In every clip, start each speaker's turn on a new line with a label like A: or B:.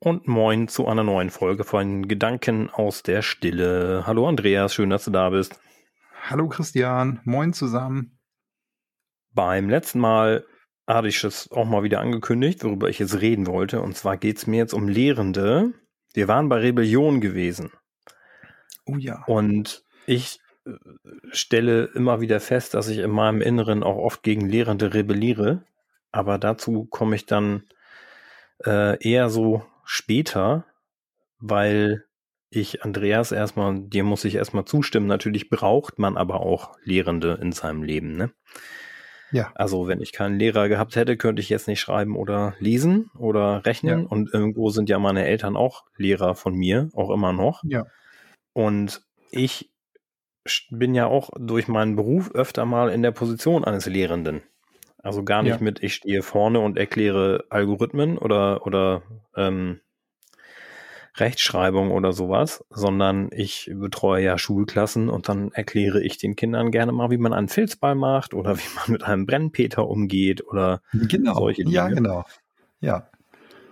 A: und moin zu einer neuen Folge von Gedanken aus der Stille. Hallo Andreas, schön, dass du da bist.
B: Hallo Christian, moin zusammen.
A: Beim letzten Mal hatte ich es auch mal wieder angekündigt, worüber ich jetzt reden wollte. Und zwar geht es mir jetzt um Lehrende. Wir waren bei Rebellion gewesen.
B: Oh ja.
A: Und ich äh, stelle immer wieder fest, dass ich in meinem Inneren auch oft gegen Lehrende rebelliere. Aber dazu komme ich dann äh, eher so später, weil ich Andreas erstmal, dir muss ich erstmal zustimmen. Natürlich braucht man aber auch Lehrende in seinem Leben, ne?
B: Ja.
A: Also wenn ich keinen Lehrer gehabt hätte, könnte ich jetzt nicht schreiben oder lesen oder rechnen. Ja. Und irgendwo sind ja meine Eltern auch Lehrer von mir, auch immer noch.
B: Ja.
A: Und ich bin ja auch durch meinen Beruf öfter mal in der Position eines Lehrenden. Also gar nicht ja. mit, ich stehe vorne und erkläre Algorithmen oder, oder ähm, Rechtschreibung oder sowas, sondern ich betreue ja Schulklassen und dann erkläre ich den Kindern gerne mal, wie man einen Filzball macht oder wie man mit einem Brennpeter umgeht oder
B: genau. solche Dinge. Ja, genau. Ja.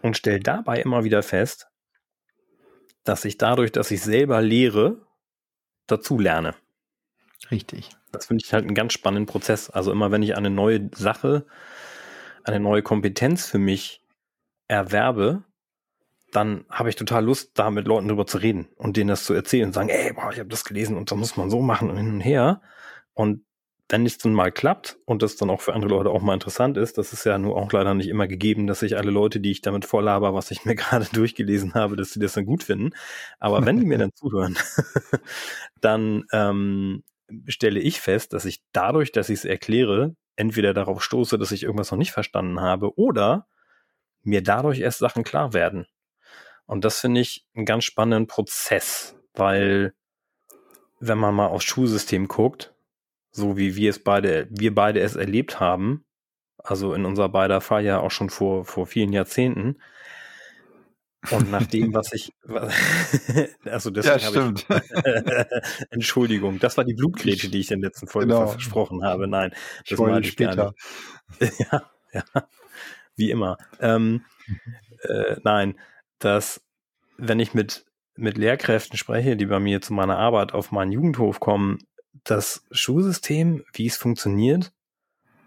A: Und stelle dabei immer wieder fest, dass ich dadurch, dass ich selber lehre, dazu lerne.
B: Richtig.
A: Das finde ich halt einen ganz spannenden Prozess. Also immer wenn ich eine neue Sache, eine neue Kompetenz für mich erwerbe, dann habe ich total Lust, da mit Leuten drüber zu reden und denen das zu erzählen und sagen, ey, boah, ich habe das gelesen und da muss man so machen und hin und her. Und wenn es dann mal klappt und das dann auch für andere Leute auch mal interessant ist, das ist ja nur auch leider nicht immer gegeben, dass sich alle Leute, die ich damit vorlaber, was ich mir gerade durchgelesen habe, dass sie das dann gut finden. Aber wenn die mir dann zuhören, dann ähm, stelle ich fest, dass ich dadurch, dass ich es erkläre, entweder darauf stoße, dass ich irgendwas noch nicht verstanden habe oder mir dadurch erst Sachen klar werden. Und das finde ich einen ganz spannenden Prozess, weil wenn man mal aufs Schulsystem guckt, so wie wir es beide, wir beide es erlebt haben, also in unser beider Fall ja auch schon vor, vor vielen Jahrzehnten, und nach dem, was ich, also deswegen ja, habe ich, Entschuldigung, das war die Blutgrätsche, die ich in der letzten Folge genau. versprochen habe. Nein,
B: das war ich später.
A: ja, ja, wie immer. Ähm, äh, nein, dass wenn ich mit mit Lehrkräften spreche, die bei mir zu meiner Arbeit auf meinen Jugendhof kommen, das Schulsystem, wie es funktioniert,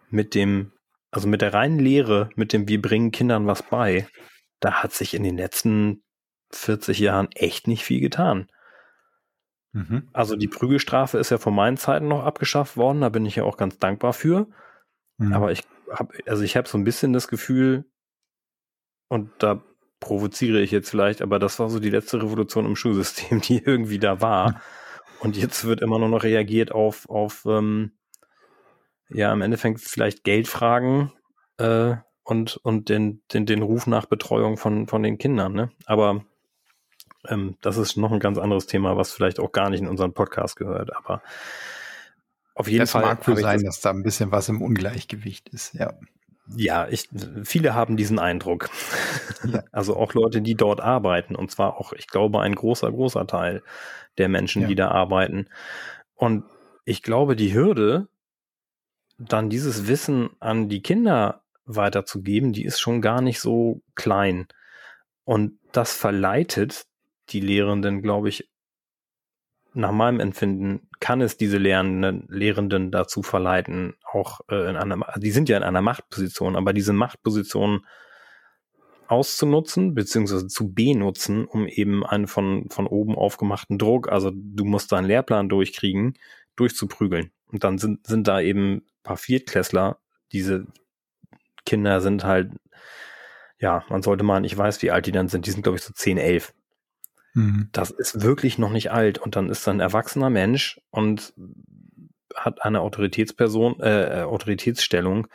A: mit dem, also mit der reinen Lehre, mit dem wir bringen Kindern was bei, da hat sich in den letzten 40 Jahren echt nicht viel getan. Mhm. Also die Prügelstrafe ist ja vor meinen Zeiten noch abgeschafft worden, da bin ich ja auch ganz dankbar für. Mhm. Aber ich habe, also ich habe so ein bisschen das Gefühl, und da provoziere ich jetzt vielleicht, aber das war so die letzte Revolution im Schulsystem, die irgendwie da war. Und jetzt wird immer nur noch reagiert auf, auf ähm, ja, im Endeffekt vielleicht Geldfragen, äh, und, und den, den, den Ruf nach Betreuung von, von den Kindern. Ne? Aber ähm, das ist noch ein ganz anderes Thema, was vielleicht auch gar nicht in unseren Podcast gehört. Aber auf jeden
B: das
A: Fall.
B: mag wohl sein, das dass da ein bisschen was im Ungleichgewicht ist, ja.
A: Ja, ich, viele haben diesen Eindruck. Ja. Also auch Leute, die dort arbeiten. Und zwar auch, ich glaube, ein großer, großer Teil der Menschen, ja. die da arbeiten. Und ich glaube, die Hürde, dann dieses Wissen an die Kinder weiterzugeben, die ist schon gar nicht so klein. Und das verleitet die Lehrenden, glaube ich, nach meinem Empfinden kann es diese Lehrenden, Lehrenden dazu verleiten, auch äh, in einer, die sind ja in einer Machtposition, aber diese Machtposition auszunutzen, beziehungsweise zu benutzen, um eben einen von, von oben aufgemachten Druck, also du musst deinen Lehrplan durchkriegen, durchzuprügeln. Und dann sind, sind da eben paar Viertklässler, diese Kinder sind halt, ja, man sollte mal, ich weiß, wie alt die dann sind, die sind, glaube ich, so 10, 11. Mhm. Das ist wirklich noch nicht alt. Und dann ist er ein erwachsener Mensch und hat eine Autoritätsperson, äh, Autoritätsstellung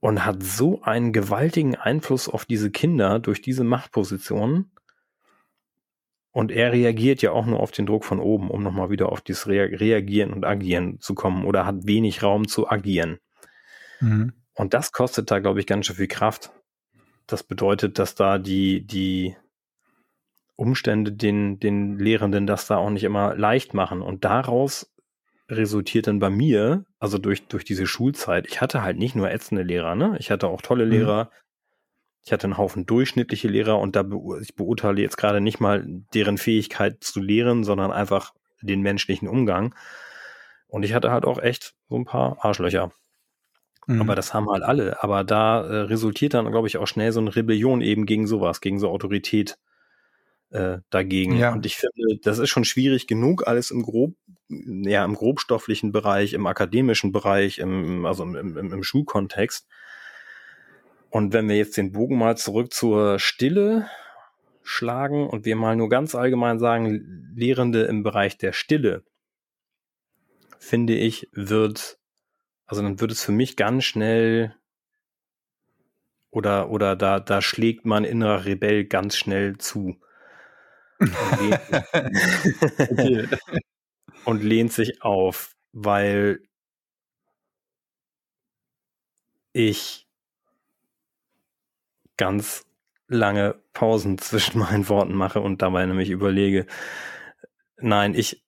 A: und hat so einen gewaltigen Einfluss auf diese Kinder durch diese Machtposition. Und er reagiert ja auch nur auf den Druck von oben, um nochmal wieder auf dieses Reagieren und Agieren zu kommen oder hat wenig Raum zu agieren. Mhm. Und das kostet da, glaube ich, ganz schön viel Kraft. Das bedeutet, dass da die, die Umstände den, den Lehrenden das da auch nicht immer leicht machen. Und daraus resultiert dann bei mir, also durch, durch diese Schulzeit, ich hatte halt nicht nur ätzende Lehrer, ne? Ich hatte auch tolle mhm. Lehrer, Ich hatte einen Haufen durchschnittliche Lehrer und da be ich beurteile jetzt gerade nicht mal deren Fähigkeit zu lehren, sondern einfach den menschlichen Umgang. Und ich hatte halt auch echt so ein paar Arschlöcher. Mhm. Aber das haben halt alle. Aber da äh, resultiert dann, glaube ich, auch schnell so eine Rebellion eben gegen sowas, gegen so Autorität äh, dagegen. Ja. Und ich finde, das ist schon schwierig genug, alles im grob, ja, im grobstofflichen Bereich, im akademischen Bereich, im, also im, im, im Schulkontext. Und wenn wir jetzt den Bogen mal zurück zur Stille schlagen und wir mal nur ganz allgemein sagen, Lehrende im Bereich der Stille, finde ich, wird, also dann wird es für mich ganz schnell oder, oder da, da schlägt mein innerer Rebell ganz schnell zu. Und lehnt, und lehnt sich auf, weil ich ganz lange Pausen zwischen meinen Worten mache und dabei nämlich überlege, nein, ich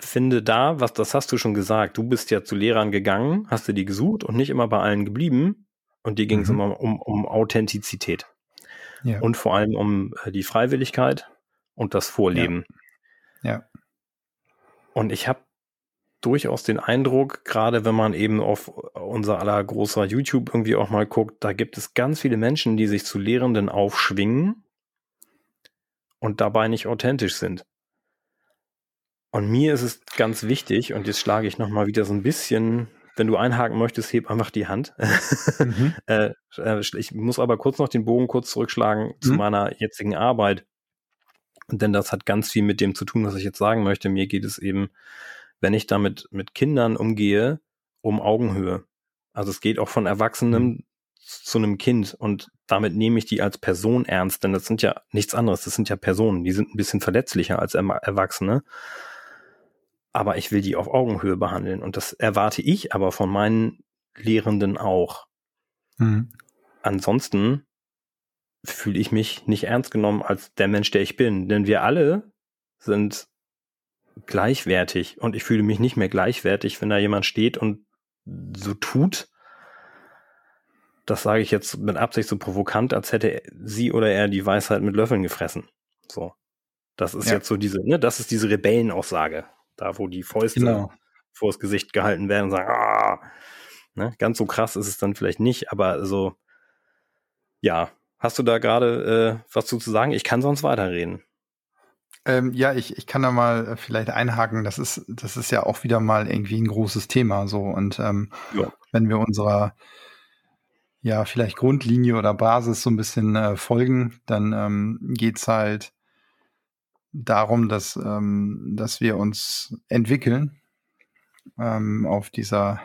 A: finde da, was das hast du schon gesagt, du bist ja zu Lehrern gegangen, hast du die gesucht und nicht immer bei allen geblieben. Und dir ging es mhm. immer um, um Authentizität ja. und vor allem um äh, die Freiwilligkeit und das Vorleben.
B: Ja. ja.
A: Und ich habe durchaus den Eindruck, gerade wenn man eben auf unser aller großer YouTube irgendwie auch mal guckt, da gibt es ganz viele Menschen, die sich zu Lehrenden aufschwingen und dabei nicht authentisch sind. Und mir ist es ganz wichtig, und jetzt schlage ich nochmal wieder so ein bisschen, wenn du einhaken möchtest, heb einfach die Hand. Mhm. äh, äh ich muss aber kurz noch den Bogen kurz zurückschlagen mhm. zu meiner jetzigen Arbeit. Denn das hat ganz viel mit dem zu tun, was ich jetzt sagen möchte. Mir geht es eben wenn ich damit mit Kindern umgehe, um Augenhöhe. Also es geht auch von Erwachsenem mhm. zu einem Kind und damit nehme ich die als Person ernst, denn das sind ja nichts anderes, das sind ja Personen, die sind ein bisschen verletzlicher als Erwachsene. Aber ich will die auf Augenhöhe behandeln und das erwarte ich aber von meinen Lehrenden auch. Mhm. Ansonsten fühle ich mich nicht ernst genommen als der Mensch, der ich bin, denn wir alle sind gleichwertig und ich fühle mich nicht mehr gleichwertig, wenn da jemand steht und so tut, das sage ich jetzt mit Absicht so provokant, als hätte sie oder er die Weisheit mit Löffeln gefressen. So. Das ist ja. jetzt so diese, ne, das ist diese Rebellenaussage. Da, wo die Fäuste genau. vors Gesicht gehalten werden und sagen, ah, ne, ganz so krass ist es dann vielleicht nicht, aber so, ja. Hast du da gerade äh, was zu sagen? Ich kann sonst weiterreden.
B: Ähm, ja, ich, ich kann da mal äh, vielleicht einhaken. Das ist, das ist ja auch wieder mal irgendwie ein großes Thema so. Und ähm, ja. wenn wir unserer ja vielleicht Grundlinie oder Basis so ein bisschen äh, folgen, dann ähm, geht halt darum, dass, ähm, dass wir uns entwickeln ähm, auf dieser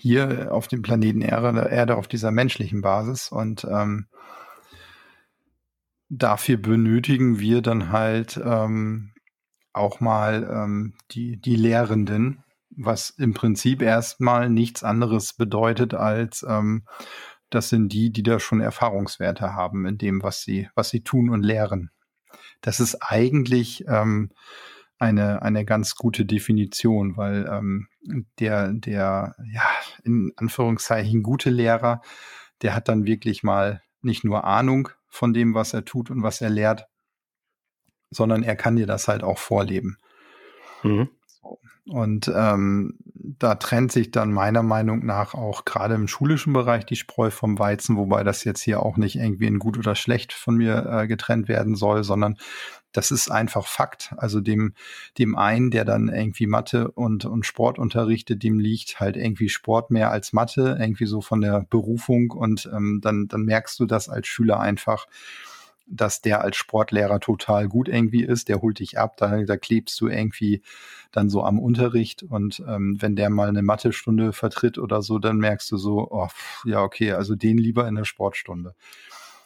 B: hier auf dem Planeten Erde, Erde auf dieser menschlichen Basis und ähm, dafür benötigen wir dann halt ähm, auch mal ähm, die, die Lehrenden, was im Prinzip erstmal nichts anderes bedeutet als ähm, das sind die, die da schon Erfahrungswerte haben in dem, was sie, was sie tun und lehren. Das ist eigentlich ähm, eine, eine ganz gute Definition, weil ähm, der, der, ja, in Anführungszeichen gute Lehrer, der hat dann wirklich mal nicht nur Ahnung von dem, was er tut und was er lehrt, sondern er kann dir das halt auch vorleben. Mhm. Und ähm, da trennt sich dann meiner Meinung nach auch gerade im schulischen Bereich die Spreu vom Weizen, wobei das jetzt hier auch nicht irgendwie in gut oder schlecht von mir äh, getrennt werden soll, sondern das ist einfach Fakt. Also dem, dem einen, der dann irgendwie Mathe und, und Sport unterrichtet, dem liegt halt irgendwie Sport mehr als Mathe, irgendwie so von der Berufung und ähm, dann, dann merkst du das als Schüler einfach dass der als Sportlehrer total gut irgendwie ist, der holt dich ab, da, da klebst du irgendwie dann so am Unterricht und ähm, wenn der mal eine Mathestunde vertritt oder so, dann merkst du so, oh, ja, okay, also den lieber in der Sportstunde.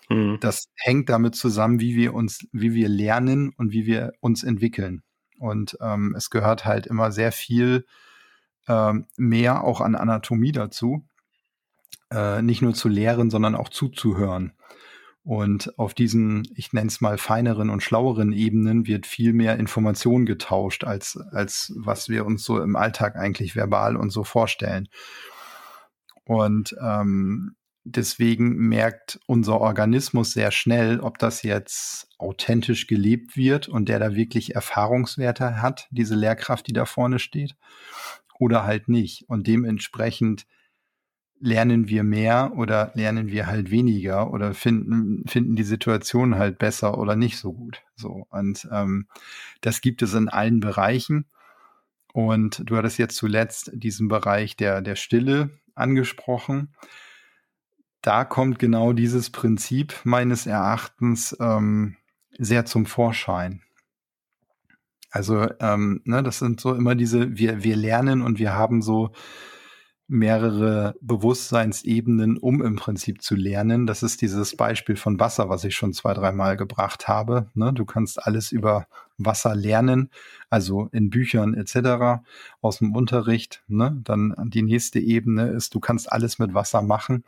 B: Mhm. Das hängt damit zusammen, wie wir uns, wie wir lernen und wie wir uns entwickeln. Und ähm, es gehört halt immer sehr viel ähm, mehr auch an Anatomie dazu. Äh, nicht nur zu lehren, sondern auch zuzuhören. Und auf diesen, ich nenne es mal feineren und schlaueren Ebenen wird viel mehr Information getauscht, als, als was wir uns so im Alltag eigentlich verbal und so vorstellen. Und ähm, deswegen merkt unser Organismus sehr schnell, ob das jetzt authentisch gelebt wird und der da wirklich Erfahrungswerte hat, diese Lehrkraft, die da vorne steht, oder halt nicht. Und dementsprechend lernen wir mehr oder lernen wir halt weniger oder finden, finden die Situation halt besser oder nicht so gut. So. Und ähm, das gibt es in allen Bereichen. Und du hattest jetzt zuletzt diesen Bereich der, der Stille angesprochen. Da kommt genau dieses Prinzip meines Erachtens ähm, sehr zum Vorschein. Also, ähm, ne, das sind so immer diese, wir, wir lernen und wir haben so mehrere Bewusstseinsebenen, um im Prinzip zu lernen. Das ist dieses Beispiel von Wasser, was ich schon zwei, dreimal gebracht habe. Ne? Du kannst alles über Wasser lernen, also in Büchern etc., aus dem Unterricht. Ne? Dann die nächste Ebene ist, du kannst alles mit Wasser machen.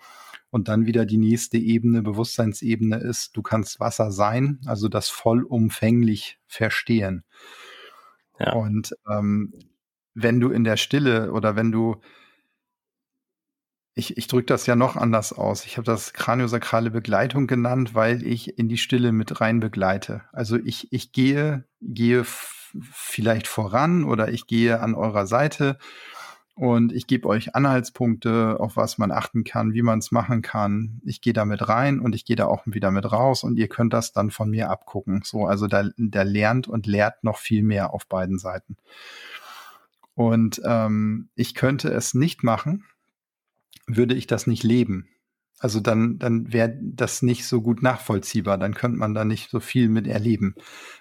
B: Und dann wieder die nächste Ebene, Bewusstseinsebene ist, du kannst Wasser sein, also das vollumfänglich verstehen. Ja. Und ähm, wenn du in der Stille oder wenn du ich, ich drücke das ja noch anders aus. Ich habe das kraniosakrale Begleitung genannt, weil ich in die Stille mit rein begleite. Also ich, ich gehe, gehe vielleicht voran oder ich gehe an eurer Seite und ich gebe euch Anhaltspunkte, auf was man achten kann, wie man es machen kann. Ich gehe da mit rein und ich gehe da auch wieder mit raus und ihr könnt das dann von mir abgucken. So, also da, da lernt und lehrt noch viel mehr auf beiden Seiten. Und ähm, ich könnte es nicht machen, würde ich das nicht leben. Also dann, dann wäre das nicht so gut nachvollziehbar. Dann könnte man da nicht so viel mit erleben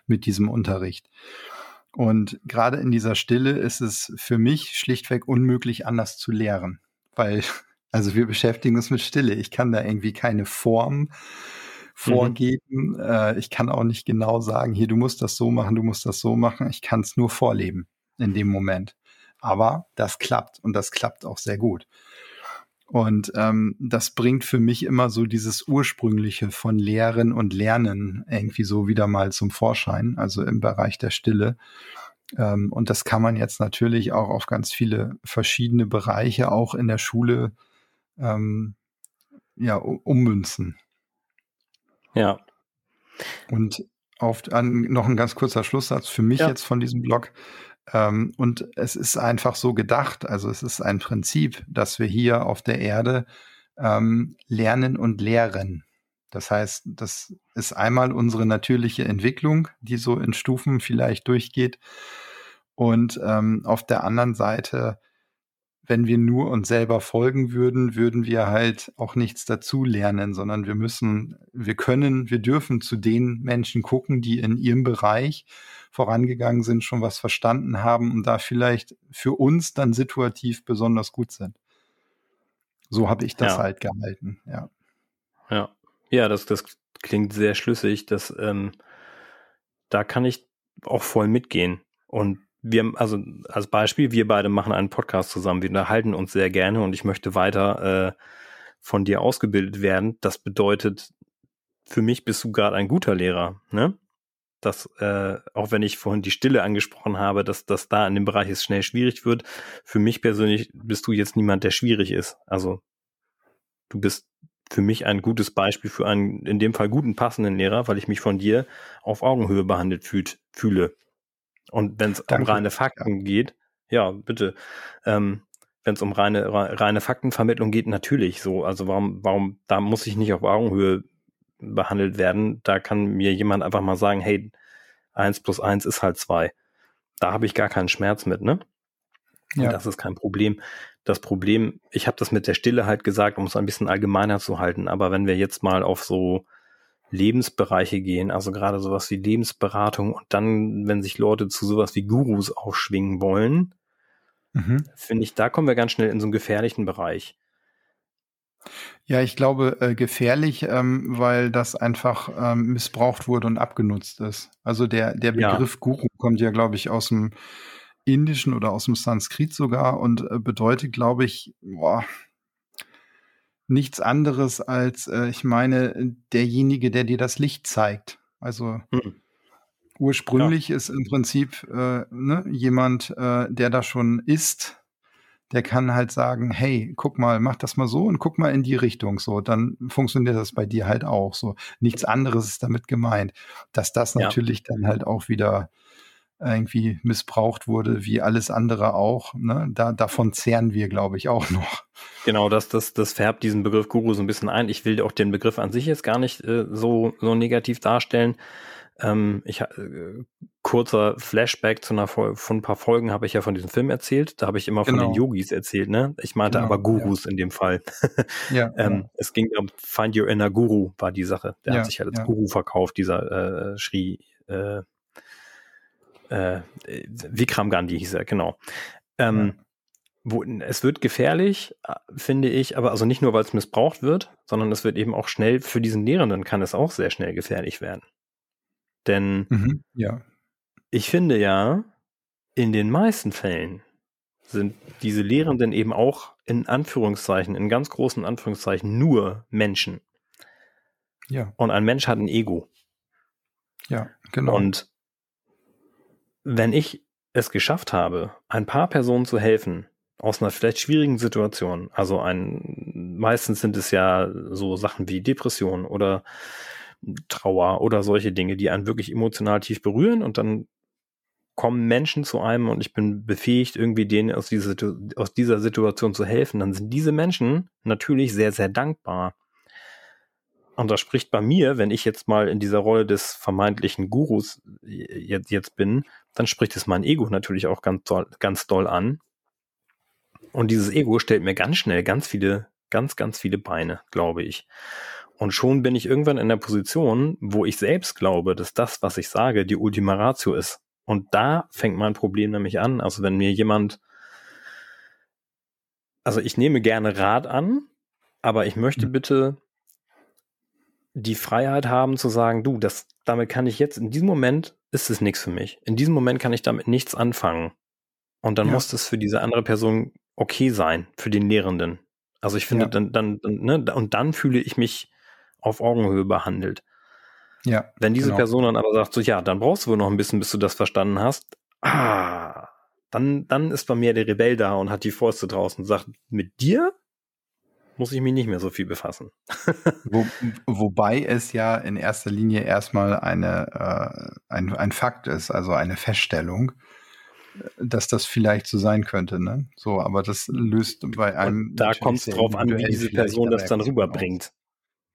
B: mit diesem Unterricht. Und gerade in dieser Stille ist es für mich schlichtweg unmöglich, anders zu lehren. Weil, also wir beschäftigen uns mit Stille. Ich kann da irgendwie keine Form mhm. vorgeben. Mhm. ich kann auch nicht genau sagen, hier, du musst das so machen, du musst das so machen. Ich kann es nur vorleben in dem Moment. Aber das klappt und das klappt auch sehr gut. Und ähm, das bringt für mich immer so dieses Ursprüngliche von Lehren und Lernen irgendwie so wieder mal zum Vorschein, also im Bereich der Stille. Ähm, und das kann man jetzt natürlich auch auf ganz viele verschiedene Bereiche, auch in der Schule, ähm, ja, ummünzen.
A: Ja.
B: Und auf, an, noch ein ganz kurzer Schlusssatz für mich ja. jetzt von diesem Blog. Ähm, und es ist einfach so gedacht, also es ist ein Prinzip, dass wir hier auf der Erde ähm, lernen und lehren. Das heißt, das ist einmal unsere natürliche Entwicklung, die so in Stufen vielleicht durchgeht. Und ähm, auf der anderen Seite wenn wir nur uns selber folgen würden, würden wir halt auch nichts dazu lernen, sondern wir müssen, wir können, wir dürfen zu den Menschen gucken, die in ihrem Bereich vorangegangen sind, schon was verstanden haben und da vielleicht für uns dann situativ besonders gut sind. So habe ich das ja. halt gehalten, ja.
A: Ja, ja, das, das klingt sehr schlüssig. Das, ähm, da kann ich auch voll mitgehen. Und wir, also als Beispiel, wir beide machen einen Podcast zusammen, wir unterhalten uns sehr gerne und ich möchte weiter äh, von dir ausgebildet werden. Das bedeutet, für mich bist du gerade ein guter Lehrer, ne? dass äh, auch wenn ich vorhin die Stille angesprochen habe, dass das da in dem Bereich es schnell schwierig wird. Für mich persönlich bist du jetzt niemand, der schwierig ist. Also du bist für mich ein gutes Beispiel für einen in dem Fall guten passenden Lehrer, weil ich mich von dir auf Augenhöhe behandelt fühlt, fühle. Und wenn es um reine Fakten geht, ja, bitte. Ähm, wenn es um reine, reine Faktenvermittlung geht, natürlich so. Also warum, warum, da muss ich nicht auf Augenhöhe behandelt werden. Da kann mir jemand einfach mal sagen, hey, eins plus eins ist halt zwei. Da habe ich gar keinen Schmerz mit, ne? Ja. Das ist kein Problem. Das Problem, ich habe das mit der Stille halt gesagt, um es ein bisschen allgemeiner zu halten, aber wenn wir jetzt mal auf so Lebensbereiche gehen, also gerade sowas wie Lebensberatung und dann, wenn sich Leute zu sowas wie Gurus aufschwingen wollen, mhm. finde ich, da kommen wir ganz schnell in so einen gefährlichen Bereich.
B: Ja, ich glaube äh, gefährlich, ähm, weil das einfach ähm, missbraucht wurde und abgenutzt ist. Also der, der Begriff ja. Guru kommt ja, glaube ich, aus dem Indischen oder aus dem Sanskrit sogar und äh, bedeutet, glaube ich, boah, nichts anderes als, äh, ich meine, derjenige, der dir das Licht zeigt. Also mhm. ursprünglich ja. ist im Prinzip äh, ne, jemand, äh, der da schon ist, der kann halt sagen, hey, guck mal, mach das mal so und guck mal in die Richtung. So, dann funktioniert das bei dir halt auch. So, nichts anderes ist damit gemeint. Dass das ja. natürlich dann halt auch wieder irgendwie missbraucht wurde, wie alles andere auch. Ne? Da, davon zehren wir, glaube ich, auch noch.
A: Genau, das, das, das färbt diesen Begriff Guru so ein bisschen ein. Ich will auch den Begriff an sich jetzt gar nicht äh, so, so negativ darstellen. Ähm, ich, äh, kurzer Flashback zu einer Folge, von ein paar Folgen habe ich ja von diesem Film erzählt. Da habe ich immer genau. von den genau. Yogis erzählt, ne? Ich meinte genau, aber Gurus ja. in dem Fall. ja, ähm, ja. Es ging um Find Your Inner Guru war die Sache. Der ja, hat sich halt als Guru verkauft, dieser äh, Schri äh, äh, Vikram Gandhi hieß er, genau. Ähm, wo, es wird gefährlich, äh, finde ich, aber also nicht nur, weil es missbraucht wird, sondern es wird eben auch schnell, für diesen Lehrenden kann es auch sehr schnell gefährlich werden. Denn mhm, ja. ich finde ja, in den meisten Fällen sind diese Lehrenden eben auch in Anführungszeichen, in ganz großen Anführungszeichen, nur Menschen. Ja. Und ein Mensch hat ein Ego.
B: Ja, genau.
A: Und wenn ich es geschafft habe, ein paar Personen zu helfen, aus einer vielleicht schwierigen Situation, also ein, meistens sind es ja so Sachen wie Depression oder Trauer oder solche Dinge, die einen wirklich emotional tief berühren und dann kommen Menschen zu einem und ich bin befähigt, irgendwie denen aus dieser, aus dieser Situation zu helfen, dann sind diese Menschen natürlich sehr, sehr dankbar. Und das spricht bei mir, wenn ich jetzt mal in dieser Rolle des vermeintlichen Gurus jetzt, jetzt bin, dann spricht es mein Ego natürlich auch ganz doll, ganz doll an. Und dieses Ego stellt mir ganz schnell ganz viele, ganz, ganz viele Beine, glaube ich. Und schon bin ich irgendwann in der Position, wo ich selbst glaube, dass das, was ich sage, die Ultima Ratio ist. Und da fängt mein Problem nämlich an. Also wenn mir jemand, also ich nehme gerne Rat an, aber ich möchte mhm. bitte die Freiheit haben zu sagen, du, das, damit kann ich jetzt, in diesem Moment ist es nichts für mich. In diesem Moment kann ich damit nichts anfangen. Und dann ja. muss es für diese andere Person okay sein, für den Lehrenden. Also ich finde, ja. dann, dann, dann, ne, und dann fühle ich mich auf Augenhöhe behandelt. Ja. Wenn diese genau. Person dann aber sagt, so ja, dann brauchst du wohl noch ein bisschen, bis du das verstanden hast, ah, dann, dann ist bei mir der Rebell da und hat die Fäuste draußen und sagt, mit dir muss ich mich nicht mehr so viel befassen.
B: Wo, wobei es ja in erster Linie erstmal eine, äh, ein, ein Fakt ist, also eine Feststellung, dass das vielleicht so sein könnte. Ne? So, aber das löst bei einem.
A: Und da kommt es drauf an, wie diese Person das dann rüberbringt.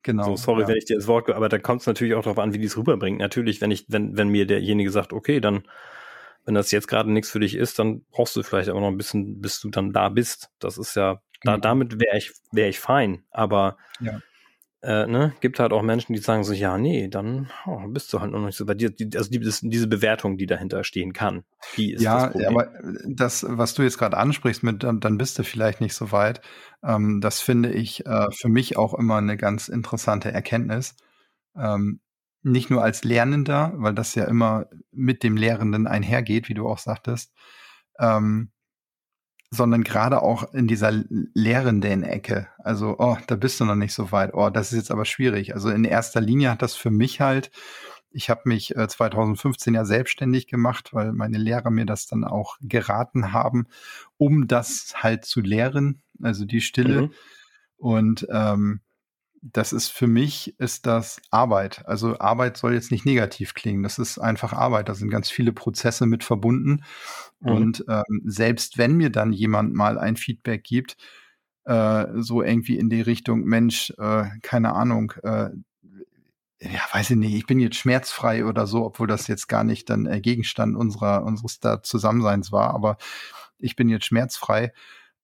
A: Genau. So, sorry, ja. wenn ich dir das Wort, aber da kommt es natürlich auch darauf an, wie die es rüberbringt. Natürlich, wenn ich, wenn, wenn mir derjenige sagt, okay, dann, wenn das jetzt gerade nichts für dich ist, dann brauchst du vielleicht auch noch ein bisschen, bis du dann da bist. Das ist ja, da, mhm. damit wäre ich, wäre ich fein. Aber ja. äh, ne, gibt halt auch Menschen, die sagen so, ja, nee, dann oh, bist du halt noch nicht so bei dir. Also die, das, diese Bewertung, die dahinter stehen kann, die
B: ist ja, das aber das, was du jetzt gerade ansprichst, mit dann, dann bist du vielleicht nicht so weit. Ähm, das finde ich äh, für mich auch immer eine ganz interessante Erkenntnis. Ähm, nicht nur als Lernender, weil das ja immer mit dem Lehrenden einhergeht, wie du auch sagtest, ähm, sondern gerade auch in dieser lehrenden Ecke. Also, oh, da bist du noch nicht so weit. Oh, das ist jetzt aber schwierig. Also in erster Linie hat das für mich halt, ich habe mich äh, 2015 ja selbstständig gemacht, weil meine Lehrer mir das dann auch geraten haben, um das halt zu lehren, also die Stille. Mhm. Und ähm, das ist für mich ist das Arbeit. Also Arbeit soll jetzt nicht negativ klingen. Das ist einfach Arbeit. Da sind ganz viele Prozesse mit verbunden. Mhm. Und ähm, selbst wenn mir dann jemand mal ein Feedback gibt, äh, so irgendwie in die Richtung, Mensch, äh, keine Ahnung, äh, ja, weiß ich nicht, ich bin jetzt schmerzfrei oder so, obwohl das jetzt gar nicht dann äh, Gegenstand unserer, unseres da Zusammenseins war, aber ich bin jetzt schmerzfrei,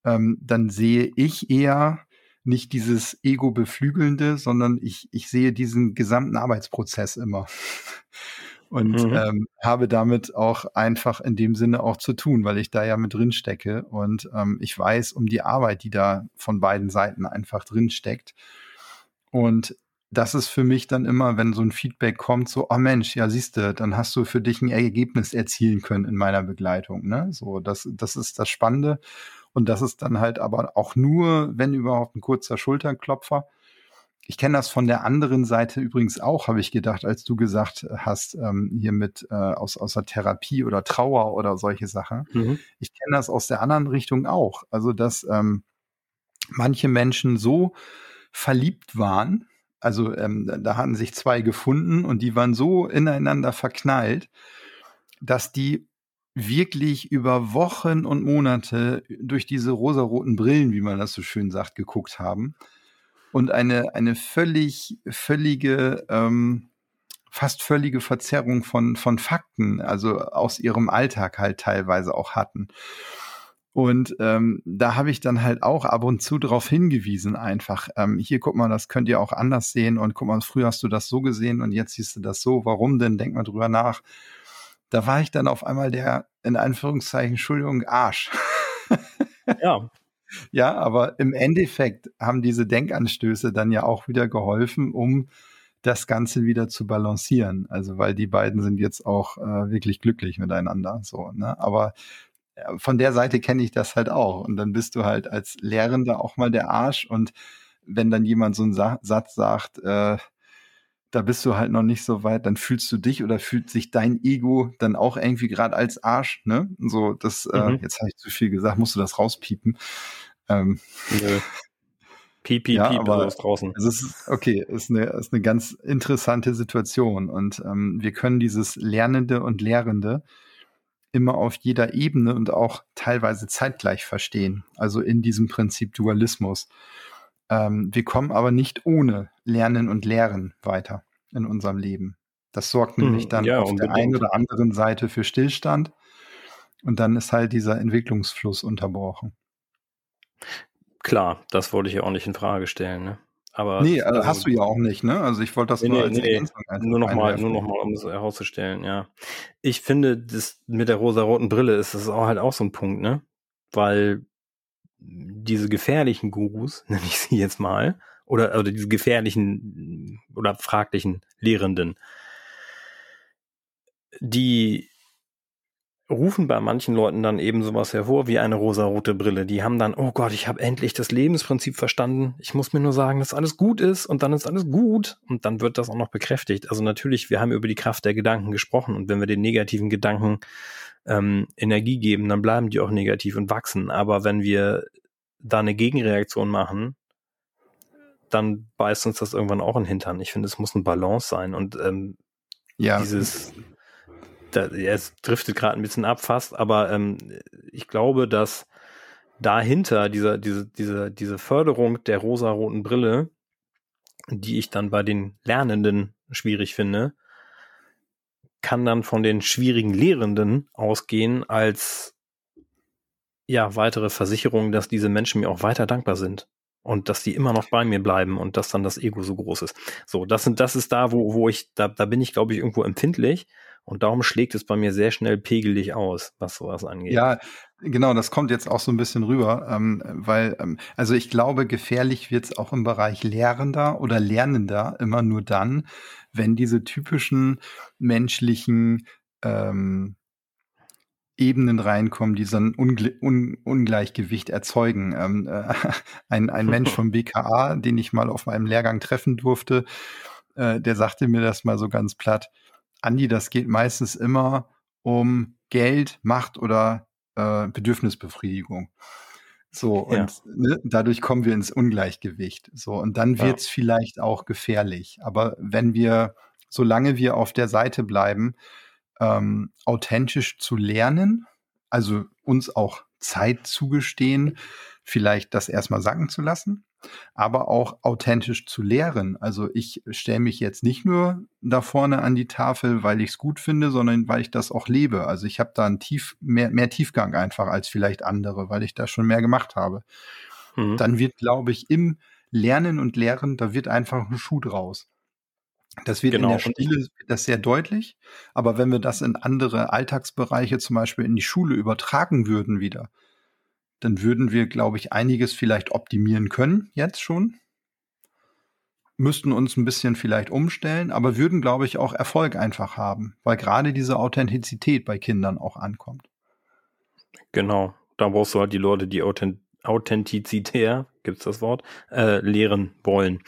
B: ähm, dann sehe ich eher nicht dieses Ego-beflügelnde, sondern ich, ich sehe diesen gesamten Arbeitsprozess immer. Und mhm. ähm, habe damit auch einfach in dem Sinne auch zu tun, weil ich da ja mit drin stecke und ähm, ich weiß um die Arbeit, die da von beiden Seiten einfach drin steckt. Und das ist für mich dann immer, wenn so ein Feedback kommt, so, oh Mensch, ja, siehst du, dann hast du für dich ein Ergebnis erzielen können in meiner Begleitung. Ne? So, das, das ist das Spannende. Und das ist dann halt aber auch nur, wenn überhaupt, ein kurzer Schulterklopfer. ich kenne das von der anderen Seite übrigens auch, habe ich gedacht, als du gesagt hast, ähm, hier mit äh, aus, aus der Therapie oder Trauer oder solche Sachen. Mhm. Ich kenne das aus der anderen Richtung auch. Also, dass ähm, manche Menschen so verliebt waren, also ähm, da hatten sich zwei gefunden und die waren so ineinander verknallt, dass die wirklich über Wochen und Monate durch diese rosaroten Brillen, wie man das so schön sagt, geguckt haben und eine, eine völlig, völlige, ähm, fast völlige Verzerrung von, von Fakten, also aus ihrem Alltag halt teilweise auch hatten. Und ähm, da habe ich dann halt auch ab und zu darauf hingewiesen, einfach, ähm, hier guck mal, das könnt ihr auch anders sehen und guck mal, früher hast du das so gesehen und jetzt siehst du das so, warum denn? Denk mal drüber nach. Da war ich dann auf einmal der, in Anführungszeichen, Entschuldigung, Arsch.
A: Ja,
B: ja, aber im Endeffekt haben diese Denkanstöße dann ja auch wieder geholfen, um das Ganze wieder zu balancieren. Also weil die beiden sind jetzt auch äh, wirklich glücklich miteinander. So, ne? Aber von der Seite kenne ich das halt auch. Und dann bist du halt als Lehrender auch mal der Arsch. Und wenn dann jemand so einen Sa Satz sagt, äh, da bist du halt noch nicht so weit, dann fühlst du dich oder fühlt sich dein Ego dann auch irgendwie gerade als Arsch, ne? So, das, äh, mhm. äh, jetzt habe ich zu viel gesagt, musst du das rauspiepen. Ähm,
A: Nö. Piep, piep, ja, piep, aber
B: ist draußen. Es ist, okay, ist eine, ist eine ganz interessante Situation und ähm, wir können dieses Lernende und Lehrende immer auf jeder Ebene und auch teilweise zeitgleich verstehen, also in diesem Prinzip Dualismus. Ähm, wir kommen aber nicht ohne Lernen und Lehren weiter in unserem Leben. Das sorgt hm, nämlich dann ja, auf unbedingt. der einen oder anderen Seite für Stillstand und dann ist halt dieser Entwicklungsfluss unterbrochen.
A: Klar, das wollte ich ja auch nicht in Frage stellen, ne?
B: Aber nee, also, hast du ja auch nicht, ne? Also ich wollte das nee, nur als
A: nee, nur noch mal, nur noch mal, um es herauszustellen, ja. Ich finde, das mit der rosa-roten Brille ist das auch halt auch so ein Punkt, ne? Weil diese gefährlichen Gurus, nenne ich sie jetzt mal, oder, oder diese gefährlichen oder fraglichen Lehrenden, die rufen bei manchen Leuten dann eben sowas hervor wie eine rosarote Brille. Die haben dann, oh Gott, ich habe endlich das Lebensprinzip verstanden. Ich muss mir nur sagen, dass alles gut ist und dann ist alles gut und dann wird das auch noch bekräftigt. Also natürlich, wir haben über die Kraft der Gedanken gesprochen und wenn wir den negativen Gedanken ähm, Energie geben, dann bleiben die auch negativ und wachsen. Aber wenn wir da eine Gegenreaktion machen, dann beißt uns das irgendwann auch in den Hintern. Ich finde, es muss eine Balance sein und ähm, ja. dieses da, ja, es driftet gerade ein bisschen ab fast, aber ähm, ich glaube, dass dahinter dieser, diese, diese, diese Förderung der rosaroten Brille, die ich dann bei den Lernenden schwierig finde, kann dann von den schwierigen Lehrenden ausgehen als ja weitere Versicherung, dass diese Menschen mir auch weiter dankbar sind und dass die immer noch bei mir bleiben und dass dann das Ego so groß ist. So, das sind, das ist da, wo, wo ich, da, da bin ich, glaube ich, irgendwo empfindlich und darum schlägt es bei mir sehr schnell pegelig aus, was sowas angeht.
B: Ja, genau, das kommt jetzt auch so ein bisschen rüber, ähm, weil, ähm, also ich glaube, gefährlich wird es auch im Bereich Lehrender oder Lernender immer nur dann, wenn diese typischen menschlichen ähm, Ebenen reinkommen, die so ein Ungle Un Ungleichgewicht erzeugen. Ähm, äh, ein, ein Mensch vom BKA, den ich mal auf meinem Lehrgang treffen durfte, äh, der sagte mir das mal so ganz platt. Andi, das geht meistens immer um Geld, Macht oder äh, Bedürfnisbefriedigung. So, und ja. ne, dadurch kommen wir ins Ungleichgewicht. So, und dann wird es ja. vielleicht auch gefährlich. Aber wenn wir, solange wir auf der Seite bleiben, ähm, authentisch zu lernen, also uns auch Zeit zugestehen, vielleicht das erstmal sacken zu lassen, aber auch authentisch zu lehren. Also ich stelle mich jetzt nicht nur da vorne an die Tafel, weil ich es gut finde, sondern weil ich das auch lebe. Also ich habe da einen tief, mehr, mehr Tiefgang einfach als vielleicht andere, weil ich da schon mehr gemacht habe. Mhm. Dann wird, glaube ich, im Lernen und Lehren, da wird einfach ein Schuh draus. Das wird genau. in der Stille das sehr deutlich, aber wenn wir das in andere Alltagsbereiche, zum Beispiel in die Schule übertragen würden wieder, dann würden wir, glaube ich, einiges vielleicht optimieren können, jetzt schon. Müssten uns ein bisschen vielleicht umstellen, aber würden, glaube ich, auch Erfolg einfach haben, weil gerade diese Authentizität bei Kindern auch ankommt.
A: Genau, da brauchst du halt die Leute, die Authentizität, gibt's das Wort, äh, lehren wollen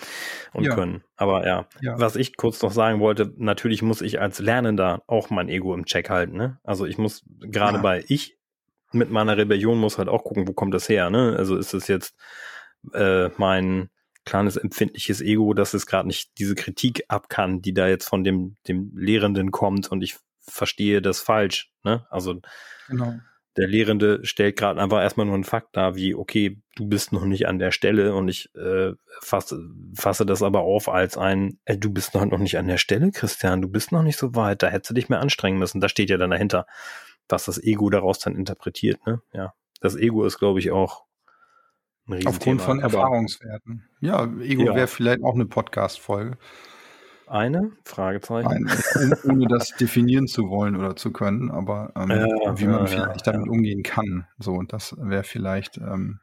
A: und ja. können. Aber ja, ja, was ich kurz noch sagen wollte, natürlich muss ich als Lernender auch mein Ego im Check halten. Ne? Also ich muss gerade ja. bei ich mit meiner Rebellion muss halt auch gucken, wo kommt das her. Ne? Also ist es jetzt äh, mein kleines empfindliches Ego, dass es gerade nicht diese Kritik ab kann, die da jetzt von dem dem Lehrenden kommt und ich verstehe das falsch. Ne? Also genau der Lehrende stellt gerade einfach erstmal nur einen Fakt dar, wie, okay, du bist noch nicht an der Stelle und ich äh, fasse, fasse das aber auf als ein, äh, du bist noch, noch nicht an der Stelle, Christian, du bist noch nicht so weit, da hättest du dich mehr anstrengen müssen. Da steht ja dann dahinter, was das Ego daraus dann interpretiert. Ne? Ja, das Ego ist, glaube ich, auch
B: ein Riesenthema. Aufgrund von Erfahrungswerten. Ja, Ego ja. wäre vielleicht auch eine Podcast-Folge.
A: Eine? Fragezeichen.
B: Eine, ohne das definieren zu wollen oder zu können, aber ähm, ja, wie man ja, vielleicht ja, damit umgehen kann. So, und das wäre vielleicht. Ähm,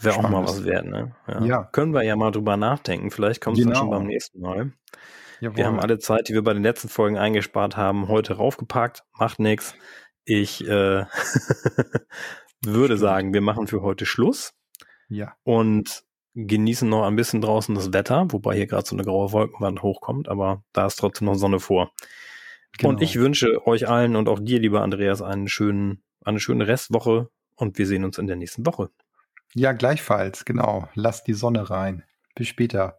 A: wäre auch mal was wert, ne? Ja. Können wir ja mal drüber nachdenken. Vielleicht kommt es genau. dann schon beim nächsten Mal. Jawohl. Wir haben alle Zeit, die wir bei den letzten Folgen eingespart haben, heute raufgepackt. Macht nichts. Ich äh, würde sagen, wir machen für heute Schluss.
B: Ja.
A: Und genießen noch ein bisschen draußen das Wetter, wobei hier gerade so eine graue Wolkenwand hochkommt, aber da ist trotzdem noch Sonne vor. Genau. Und ich wünsche euch allen und auch dir, lieber Andreas, einen schönen, eine schöne Restwoche und wir sehen uns in der nächsten Woche.
B: Ja, gleichfalls, genau. Lasst die Sonne rein. Bis später.